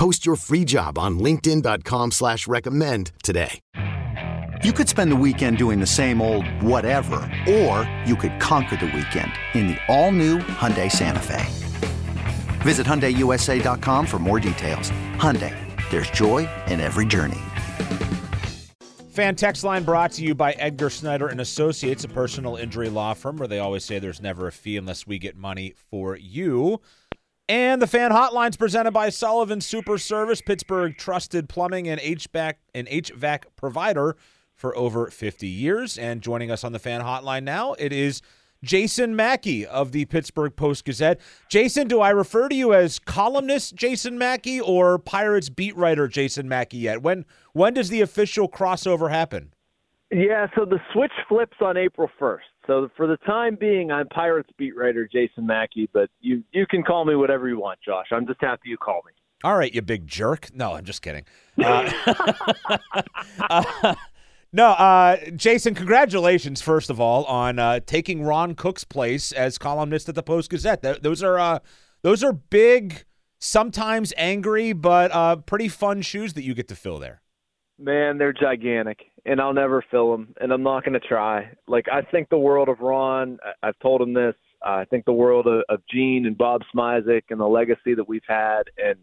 Post your free job on LinkedIn.com slash recommend today. You could spend the weekend doing the same old whatever, or you could conquer the weekend in the all-new Hyundai Santa Fe. Visit HyundaiUSA.com for more details. Hyundai, there's joy in every journey. Fan text line brought to you by Edgar Snyder and Associates, a personal injury law firm where they always say there's never a fee unless we get money for you. And the fan hotlines presented by Sullivan Super Service, Pittsburgh trusted plumbing and HVAC and HVAC provider for over 50 years. And joining us on the fan hotline now, it is Jason Mackey of the Pittsburgh Post Gazette. Jason, do I refer to you as columnist Jason Mackey or Pirates beat writer Jason Mackey yet? When when does the official crossover happen? Yeah, so the switch flips on April 1st. So for the time being, I'm Pirates beat writer Jason Mackey, but you you can call me whatever you want, Josh. I'm just happy you call me. All right, you big jerk. No, I'm just kidding. Uh, uh, no, uh, Jason, congratulations, first of all, on uh, taking Ron Cook's place as columnist at the Post Gazette. Th- those are uh, those are big, sometimes angry, but uh, pretty fun shoes that you get to fill there. Man, they're gigantic, and I'll never fill them, and I'm not going to try. Like I think the world of Ron. I- I've told him this. I think the world of, of Gene and Bob Smizik and the legacy that we've had, and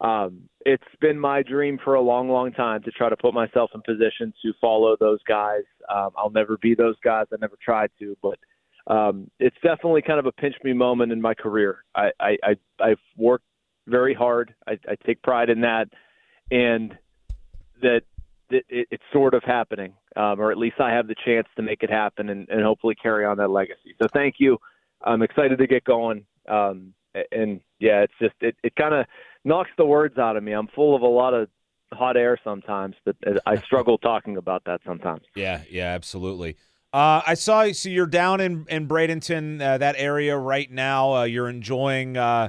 um, it's been my dream for a long, long time to try to put myself in position to follow those guys. Um, I'll never be those guys. I never tried to, but um, it's definitely kind of a pinch me moment in my career. I, I, I I've worked very hard. I, I take pride in that, and that, that it, it's sort of happening, um, or at least I have the chance to make it happen and, and hopefully carry on that legacy. So thank you. I'm excited to get going. Um, and yeah, it's just it, it kind of knocks the words out of me. I'm full of a lot of hot air sometimes, but I struggle talking about that sometimes. Yeah, yeah, absolutely. Uh, I saw so you're down in in Bradenton, uh, that area right now. Uh, you're enjoying uh,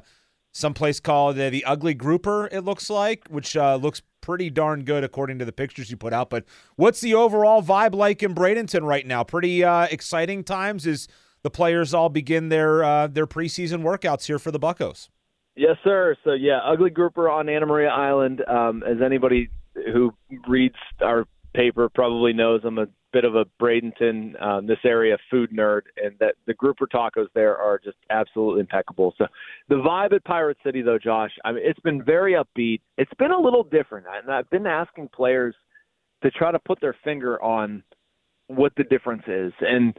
someplace called uh, the Ugly Grouper. It looks like, which uh, looks pretty darn good according to the pictures you put out. But what's the overall vibe like in Bradenton right now? Pretty uh, exciting times as the players all begin their uh, their preseason workouts here for the Buckos. Yes, sir. So yeah, Ugly Grouper on Anna Maria Island. Um, as anybody who reads our paper probably knows, I'm a bit of a Bradenton, um, this area food nerd, and that the grouper tacos there are just absolutely impeccable. So the vibe at Pirate City, though, Josh, I mean, it's been very upbeat. It's been a little different, and I've been asking players to try to put their finger on what the difference is, and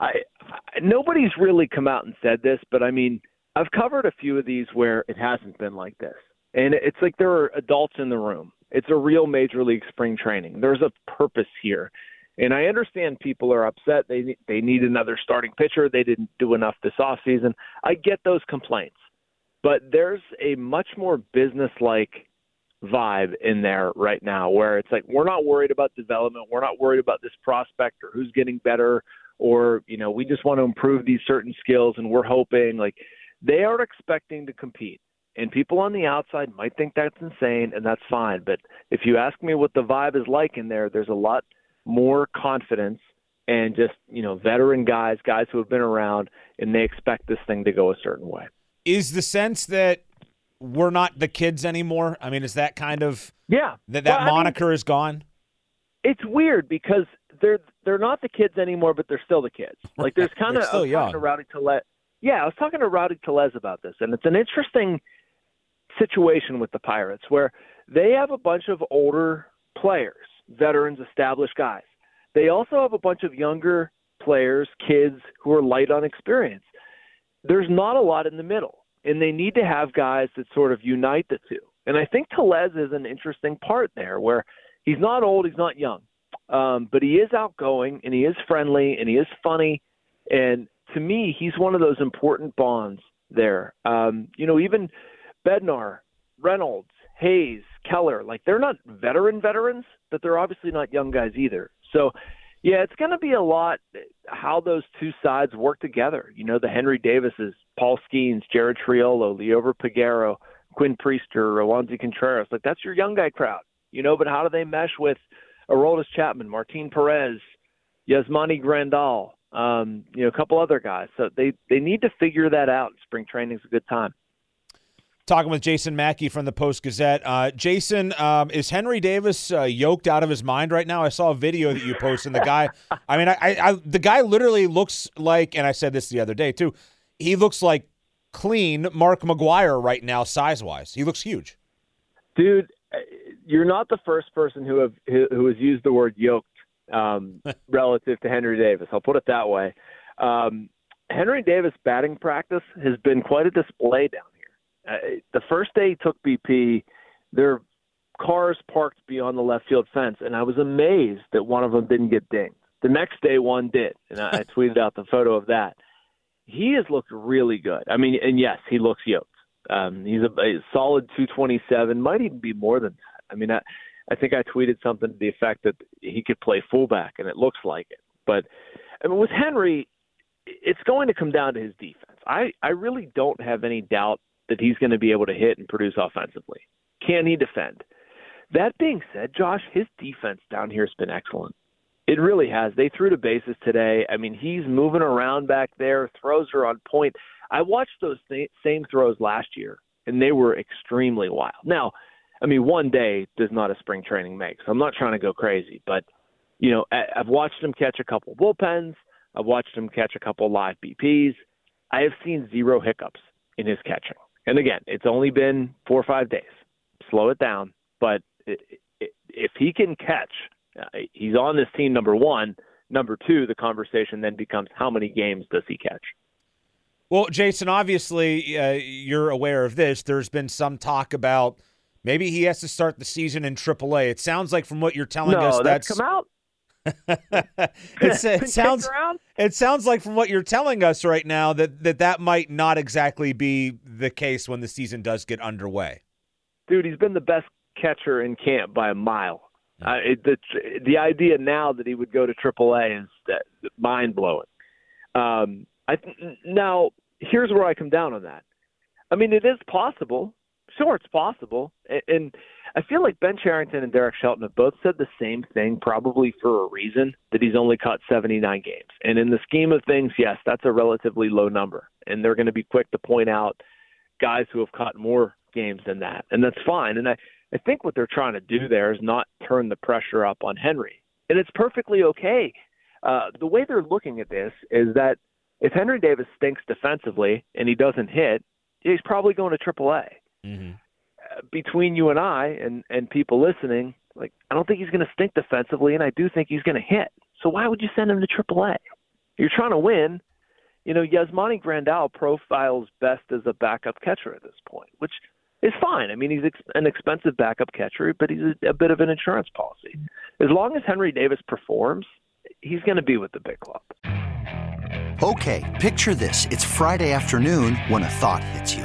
I, I nobody's really come out and said this, but I mean I've covered a few of these where it hasn't been like this. And it's like there are adults in the room. It's a real major league spring training. There's a purpose here. And I understand people are upset. They they need another starting pitcher. They didn't do enough this off season. I get those complaints. But there's a much more business-like vibe in there right now where it's like we're not worried about development. We're not worried about this prospect or who's getting better or, you know, we just want to improve these certain skills and we're hoping like – they are expecting to compete. And people on the outside might think that's insane, and that's fine. But if you ask me what the vibe is like in there, there's a lot more confidence and just, you know, veteran guys, guys who have been around, and they expect this thing to go a certain way. Is the sense that we're not the kids anymore? I mean, is that kind of yeah that that well, moniker I mean, is gone? It's weird because they're they're not the kids anymore, but they're still the kids. Like there's kind of still young. Kind Rowdy Tellez. Yeah, I was talking to Rowdy Tellez about this, and it's an interesting situation with the Pirates where they have a bunch of older players, veterans, established guys. They also have a bunch of younger players, kids who are light on experience. There's not a lot in the middle, and they need to have guys that sort of unite the two. And I think Tellez is an interesting part there where he's not old, he's not young, um, but he is outgoing and he is friendly and he is funny. And to me, he's one of those important bonds there. Um, you know, even Bednar, Reynolds, Hayes, Keller, like they're not veteran veterans, but they're obviously not young guys either. So, yeah, it's going to be a lot how those two sides work together. You know, the Henry Davises, Paul Skenes, Jared Triolo, Liover Peguero, Quinn Priester, Roansy Contreras. Like that's your young guy crowd, you know. But how do they mesh with Aroldis Chapman, Martin Perez, Yasmani Grandal, um, you know, a couple other guys? So they they need to figure that out. Spring training is a good time. Talking with Jason Mackey from the Post Gazette. Uh, Jason, um, is Henry Davis uh, yoked out of his mind right now? I saw a video that you posted. And the guy, I mean, I, I, the guy literally looks like, and I said this the other day too. He looks like clean Mark McGwire right now, size wise. He looks huge. Dude, you're not the first person who have who has used the word yoked um, relative to Henry Davis. I'll put it that way. Um, Henry Davis batting practice has been quite a display down. Uh, the first day he took BP, their cars parked beyond the left field fence, and I was amazed that one of them didn't get dinged. The next day, one did, and I, I tweeted out the photo of that he has looked really good. I mean, and yes, he looks yoked. Um, he's a, a solid 227, might even be more than that. I mean, I, I think I tweeted something to the effect that he could play fullback, and it looks like it. But I mean, with Henry, it's going to come down to his defense. I, I really don't have any doubt that he's going to be able to hit and produce offensively. Can he defend? That being said, Josh, his defense down here has been excellent. It really has. They threw to bases today. I mean, he's moving around back there. Throws are on point. I watched those th- same throws last year, and they were extremely wild. Now, I mean, one day does not a spring training make. So I'm not trying to go crazy, but you know, I've watched him catch a couple bullpens. I've watched him catch a couple live BPs. I have seen zero hiccups in his catching. And again, it's only been four or five days. Slow it down, but if he can catch uh, he's on this team, number one. Number two, the conversation then becomes how many games does he catch? Well, Jason, obviously uh, you're aware of this. There's been some talk about maybe he has to start the season in AAA. It sounds like from what you're telling no, us that's, that's come out. it sounds it sounds like from what you're telling us right now that, that that might not exactly be the case when the season does get underway. Dude, he's been the best catcher in camp by a mile. Uh, it, the the idea now that he would go to AAA is that mind blowing. Um, I now here's where I come down on that. I mean, it is possible. Sure, it's possible, and, and I feel like Ben Cherington and Derek Shelton have both said the same thing, probably for a reason that he's only caught 79 games. And in the scheme of things, yes, that's a relatively low number, and they're going to be quick to point out guys who have caught more games than that, and that's fine. And I I think what they're trying to do there is not turn the pressure up on Henry, and it's perfectly okay. Uh, the way they're looking at this is that if Henry Davis stinks defensively and he doesn't hit, he's probably going to AAA. Mm-hmm. Between you and I and and people listening, like I don't think he's going to stink defensively, and I do think he's going to hit. So why would you send him to AAA? You're trying to win. You know, Yasmani Grandal profiles best as a backup catcher at this point, which is fine. I mean, he's ex- an expensive backup catcher, but he's a, a bit of an insurance policy. As long as Henry Davis performs, he's going to be with the big club. Okay, picture this. It's Friday afternoon when a thought hits you.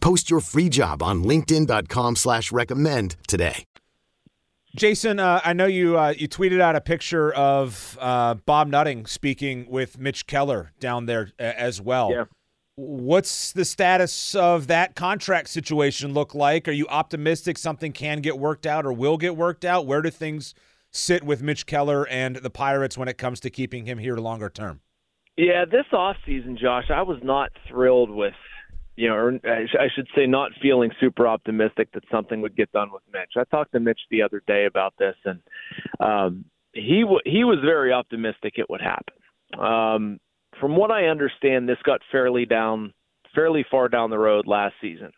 Post your free job on LinkedIn.com slash recommend today. Jason, uh, I know you uh, you tweeted out a picture of uh, Bob Nutting speaking with Mitch Keller down there uh, as well. Yeah. What's the status of that contract situation look like? Are you optimistic something can get worked out or will get worked out? Where do things sit with Mitch Keller and the Pirates when it comes to keeping him here longer term? Yeah, this off season, Josh, I was not thrilled with, you know, or I should say, not feeling super optimistic that something would get done with Mitch. I talked to Mitch the other day about this, and um, he w- he was very optimistic it would happen. Um, from what I understand, this got fairly down, fairly far down the road last season,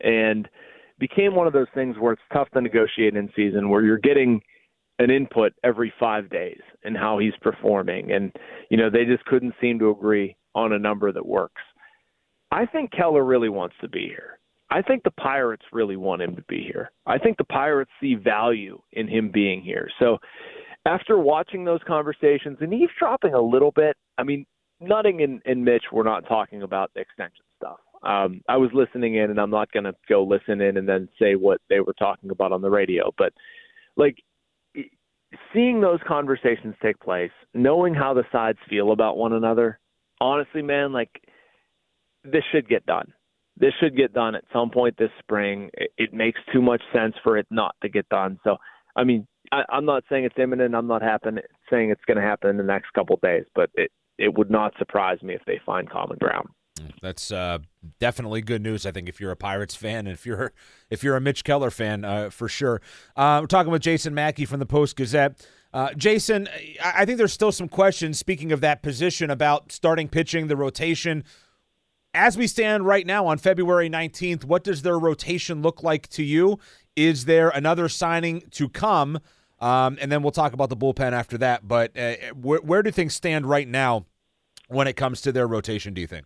and became one of those things where it's tough to negotiate in season, where you're getting an input every five days and how he's performing, and you know they just couldn't seem to agree on a number that works. I think Keller really wants to be here. I think the Pirates really want him to be here. I think the Pirates see value in him being here. So after watching those conversations and eavesdropping a little bit, I mean, Nutting and, and Mitch were not talking about the extension stuff. Um, I was listening in, and I'm not going to go listen in and then say what they were talking about on the radio. But like seeing those conversations take place, knowing how the sides feel about one another, honestly, man, like this should get done. This should get done at some point this spring. It, it makes too much sense for it not to get done. So, I mean, I, I'm not saying it's imminent. I'm not happen, saying it's going to happen in the next couple of days, but it it would not surprise me if they find common ground. That's uh, definitely good news. I think if you're a Pirates fan, and if you're if you're a Mitch Keller fan, uh, for sure. Uh, we're talking with Jason Mackey from the Post Gazette. Uh, Jason, I think there's still some questions. Speaking of that position about starting pitching, the rotation. As we stand right now on February 19th, what does their rotation look like to you? Is there another signing to come? Um, and then we'll talk about the bullpen after that. But uh, where, where do things stand right now when it comes to their rotation, do you think?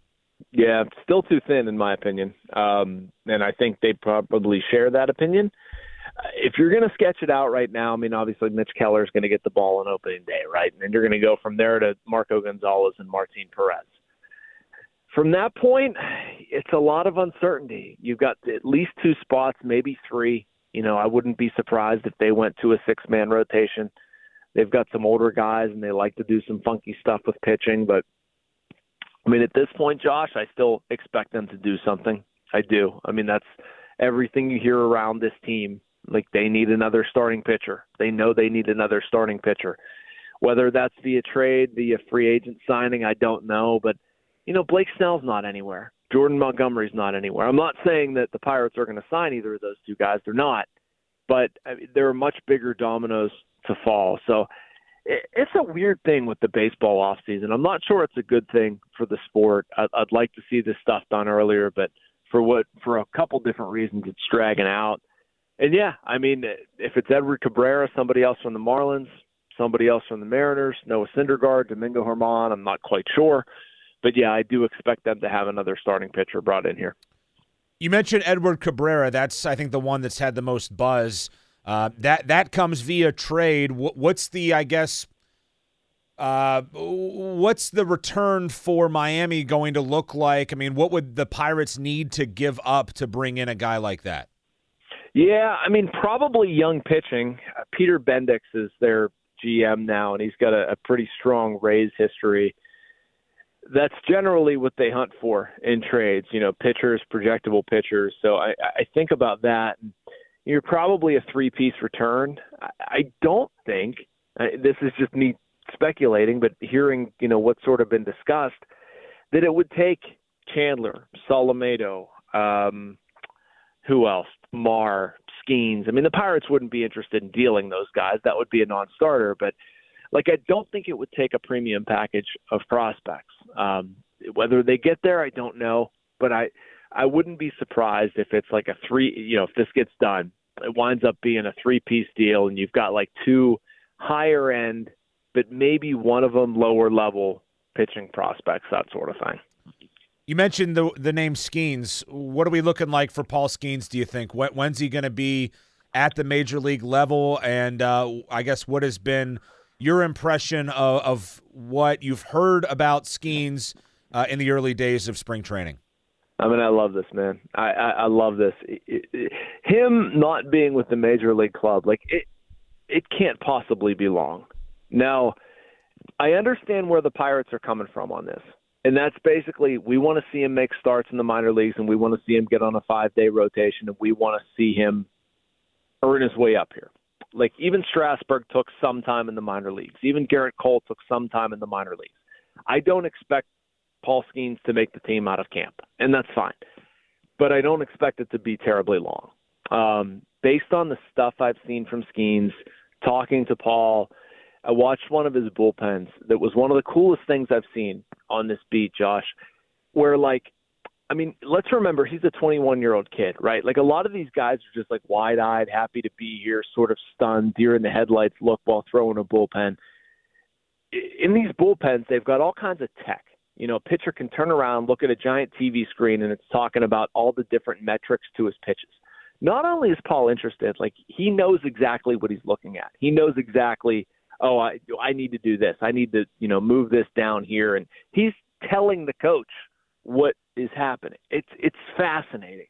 Yeah, still too thin in my opinion. Um, and I think they probably share that opinion. Uh, if you're going to sketch it out right now, I mean, obviously Mitch Keller is going to get the ball on opening day, right? And then you're going to go from there to Marco Gonzalez and Martin Perez. From that point, it's a lot of uncertainty. You've got at least two spots, maybe three. You know, I wouldn't be surprised if they went to a six man rotation. They've got some older guys and they like to do some funky stuff with pitching, but I mean, at this point, Josh, I still expect them to do something. I do. I mean, that's everything you hear around this team. Like they need another starting pitcher. They know they need another starting pitcher. Whether that's via trade, via free agent signing, I don't know. But you know, Blake Snell's not anywhere. Jordan Montgomery's not anywhere. I'm not saying that the Pirates are going to sign either of those two guys. They're not. But I mean, there are much bigger dominoes to fall. So it's a weird thing with the baseball off season. I'm not sure it's a good thing for the sport. I'd, I'd like to see this stuff done earlier, but for what for a couple different reasons, it's dragging out. And yeah, I mean, if it's Edward Cabrera, somebody else from the Marlins, somebody else from the Mariners, Noah Syndergaard, Domingo Germán, I'm not quite sure, but yeah, I do expect them to have another starting pitcher brought in here. You mentioned Edward Cabrera. That's I think the one that's had the most buzz. Uh, that that comes via trade. what's the I guess? Uh, what's the return for Miami going to look like? I mean, what would the Pirates need to give up to bring in a guy like that? Yeah, I mean, probably young pitching. Uh, Peter Bendix is their GM now, and he's got a, a pretty strong Rays history. That's generally what they hunt for in trades. You know, pitchers, projectable pitchers. So I, I think about that. You're probably a three piece return. I don't think this is just me speculating, but hearing you know what's sort of been discussed that it would take Chandler, Solometo, um, who else? Mar, Skenes. I mean, the Pirates wouldn't be interested in dealing those guys. That would be a non-starter. But like, I don't think it would take a premium package of prospects. Um, whether they get there, I don't know. But I I wouldn't be surprised if it's like a three, you know, if this gets done, it winds up being a three piece deal and you've got like two higher end, but maybe one of them lower level pitching prospects, that sort of thing. You mentioned the the name Skenes. What are we looking like for Paul Skenes? Do you think when's he going to be at the major league level, and uh, I guess what has been your impression of, of what you've heard about Skenes uh, in the early days of spring training. I mean, I love this man. I I, I love this. It, it, him not being with the major league club, like it, it can't possibly be long. Now, I understand where the Pirates are coming from on this. And that's basically we want to see him make starts in the minor leagues and we want to see him get on a five day rotation and we want to see him earn his way up here. Like even Strasburg took some time in the minor leagues. Even Gerrit Cole took some time in the minor leagues. I don't expect Paul Skenes to make the team out of camp, and that's fine. But I don't expect it to be terribly long. Um, based on the stuff I've seen from Skenes, talking to Paul, I watched one of his bullpens that was one of the coolest things I've seen on this beat, Josh, where like I mean, let's remember he's a 21 year old kid, right? Like a lot of these guys are just like wide eyed, happy to be here, sort of stunned, deer in the headlights look while throwing a bullpen. In these bullpens, they've got all kinds of tech. You know, a pitcher can turn around, look at a giant TV screen, and it's talking about all the different metrics to his pitches. Not only is Paul interested, like he knows exactly what he's looking at. He knows exactly oh, I I need to do this. I need to you know move this down here, and he's telling the coach what is happening. It's it's fascinating.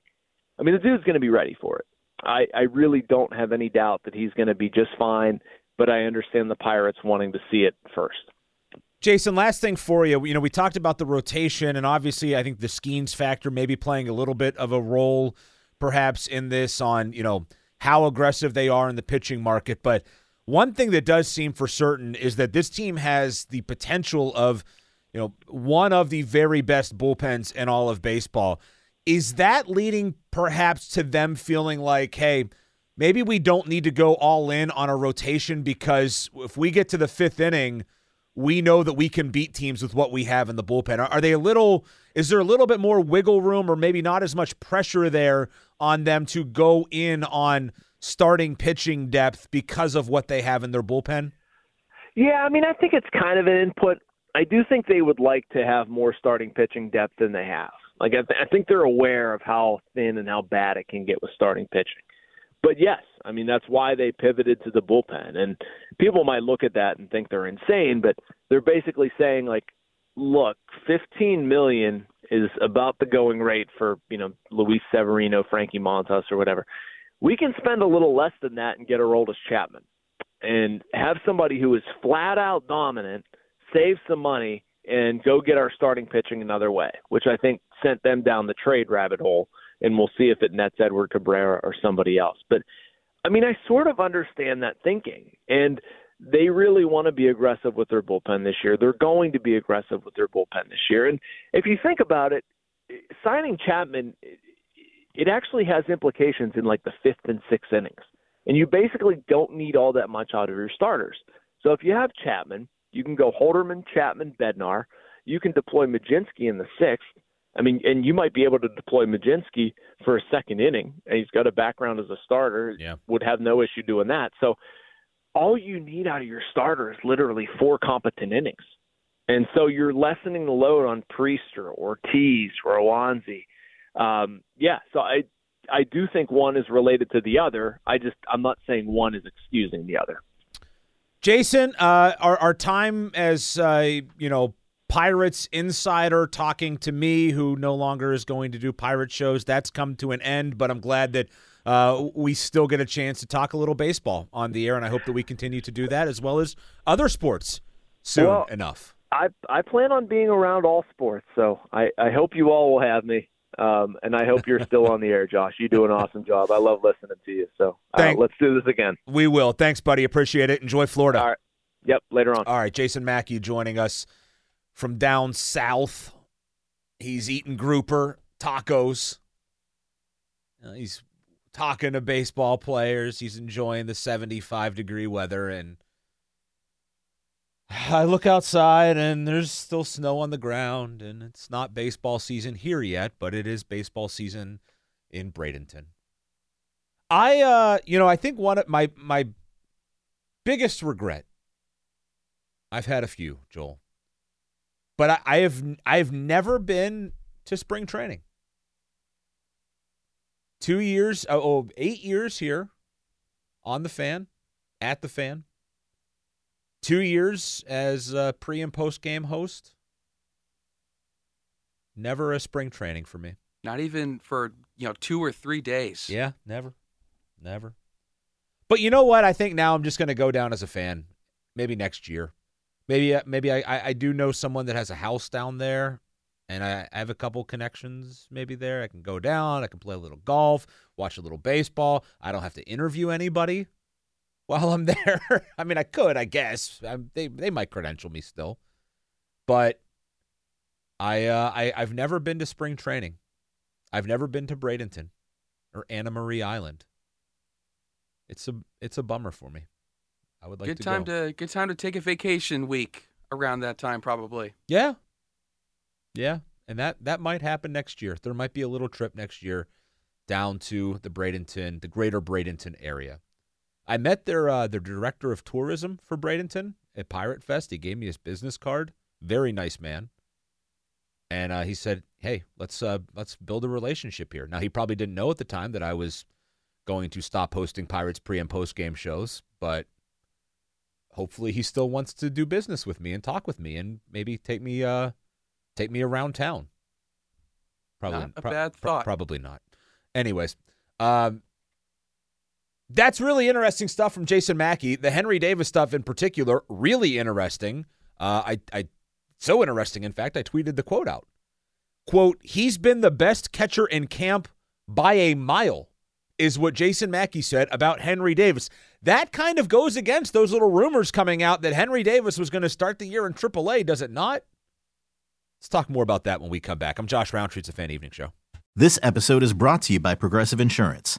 I mean, the dude's going to be ready for it. I I really don't have any doubt that he's going to be just fine. But I understand the Pirates wanting to see it first. Jason, last thing for you. You know, we talked about the rotation, and obviously, I think the Skenes factor maybe playing a little bit of a role, perhaps in this on you know how aggressive they are in the pitching market. But one thing that does seem for certain is that this team has the potential of, you know, one of the very best bullpens in all of baseball. Is that leading perhaps to them feeling like, hey, maybe we don't need to go all in on a rotation because if we get to the fifth inning, we know that we can beat teams with what we have in the bullpen. Are, they a little? Is there a little bit more wiggle room, or maybe not as much pressure there on them to go in on starting pitching depth because of what they have in their bullpen? Yeah, I mean, I think it's kind of an input. I do think they would like to have more starting pitching depth than they have. Like, I, th- I think they're aware of how thin and how bad it can get with starting pitching. But yes, I mean that's why they pivoted to the bullpen. And people might look at that and think they're insane, but they're basically saying like, look, 15 million is about the going rate for you know Luis Severino, Frankie Montas, or whatever we can spend a little less than that and get Aroldis Chapman and have somebody who is flat out dominant, save some money, and go get our starting pitching another way, which I think sent them down the trade rabbit hole. And we'll see if it nets Edward Cabrera or somebody else. But I mean, I sort of understand that thinking. And they really want to be aggressive with their bullpen this year. They're going to be aggressive with their bullpen this year. And if you think about it, signing Chapman it actually has implications in like the fifth and sixth innings. And you basically don't need all that much out of your starters. So if you have Chapman, you can go Holderman, Chapman, Bednar. You can deploy Mlodzinski in the sixth. I mean, and you might be able to deploy Mlodzinski for a second inning, and he's got a background as a starter. Yeah. Would have no issue doing that. So all you need out of your starter is literally four competent innings. And so you're lessening the load on Priester or Ortiz or Roansy um, yeah, so I I do think one is related to the other. I just I'm not saying one is excusing the other. Jason, uh, our our time as uh, you know Pirates insider talking to me, who no longer is going to do pirate shows, that's come to an end. But I'm glad that uh, we still get a chance to talk a little baseball on the air, and I hope that we continue to do that as well as other sports soon well, enough. I I plan on being around all sports, so I I hope you all will have me. Um, and I hope you're still on the air, Josh. You do an awesome job. I love listening to you. So uh, let's do this again. We will. Thanks, buddy. Appreciate it. Enjoy Florida. All right. Yep. Later on. All right. Jason Mackey joining us from down south. He's eating grouper tacos. Uh, he's talking to baseball players. He's enjoying the 75 degree weather and I look outside and there's still snow on the ground, and it's not baseball season here yet, but it is baseball season in Bradenton. I, uh, you know, I think one of my my biggest regret. I've had a few, Joel, but I, I have I have never been to spring training. Two years, oh, oh eight years here, on the fan, at the fan. Two years as a pre and post game host. Never a spring training for me. Not even for you know two or three days. Yeah, never, never. But you know what? I think now I'm just going to go down as a fan. Maybe next year. Maybe uh, maybe I, I, I do know someone that has a house down there, and I, I have a couple connections maybe there. I can go down. I can play a little golf, watch a little baseball. I don't have to interview anybody while I'm there. I mean, I could, I guess. I, they they might credential me still, but I uh, I I've never been to spring training. I've never been to Bradenton or Anna Marie Island. It's a it's a bummer for me. I would like good to time go. to good time to take a vacation week around that time probably. Yeah. Yeah. And that that might happen next year. There might be a little trip next year down to the Bradenton, the greater Bradenton area. I met their uh, their director of tourism for Bradenton at Pirate Fest. He gave me his business card. Very nice man. And uh, he said, "Hey, let's uh, let's build a relationship here." Now he probably didn't know at the time that I was going to stop hosting Pirates pre and post game shows, but hopefully he still wants to do business with me and talk with me and maybe take me uh take me around town. Probably Not a pro- bad pro- thought. probably not. Anyways, um that's really interesting stuff from Jason Mackey. The Henry Davis stuff in particular, really interesting. Uh, I, I, so interesting. In fact, I tweeted the quote out. "Quote: He's been the best catcher in camp by a mile," is what Jason Mackey said about Henry Davis. That kind of goes against those little rumors coming out that Henry Davis was going to start the year in AAA, does it not? Let's talk more about that when we come back. I'm Josh Rowntree. It's a fan evening show. This episode is brought to you by Progressive Insurance.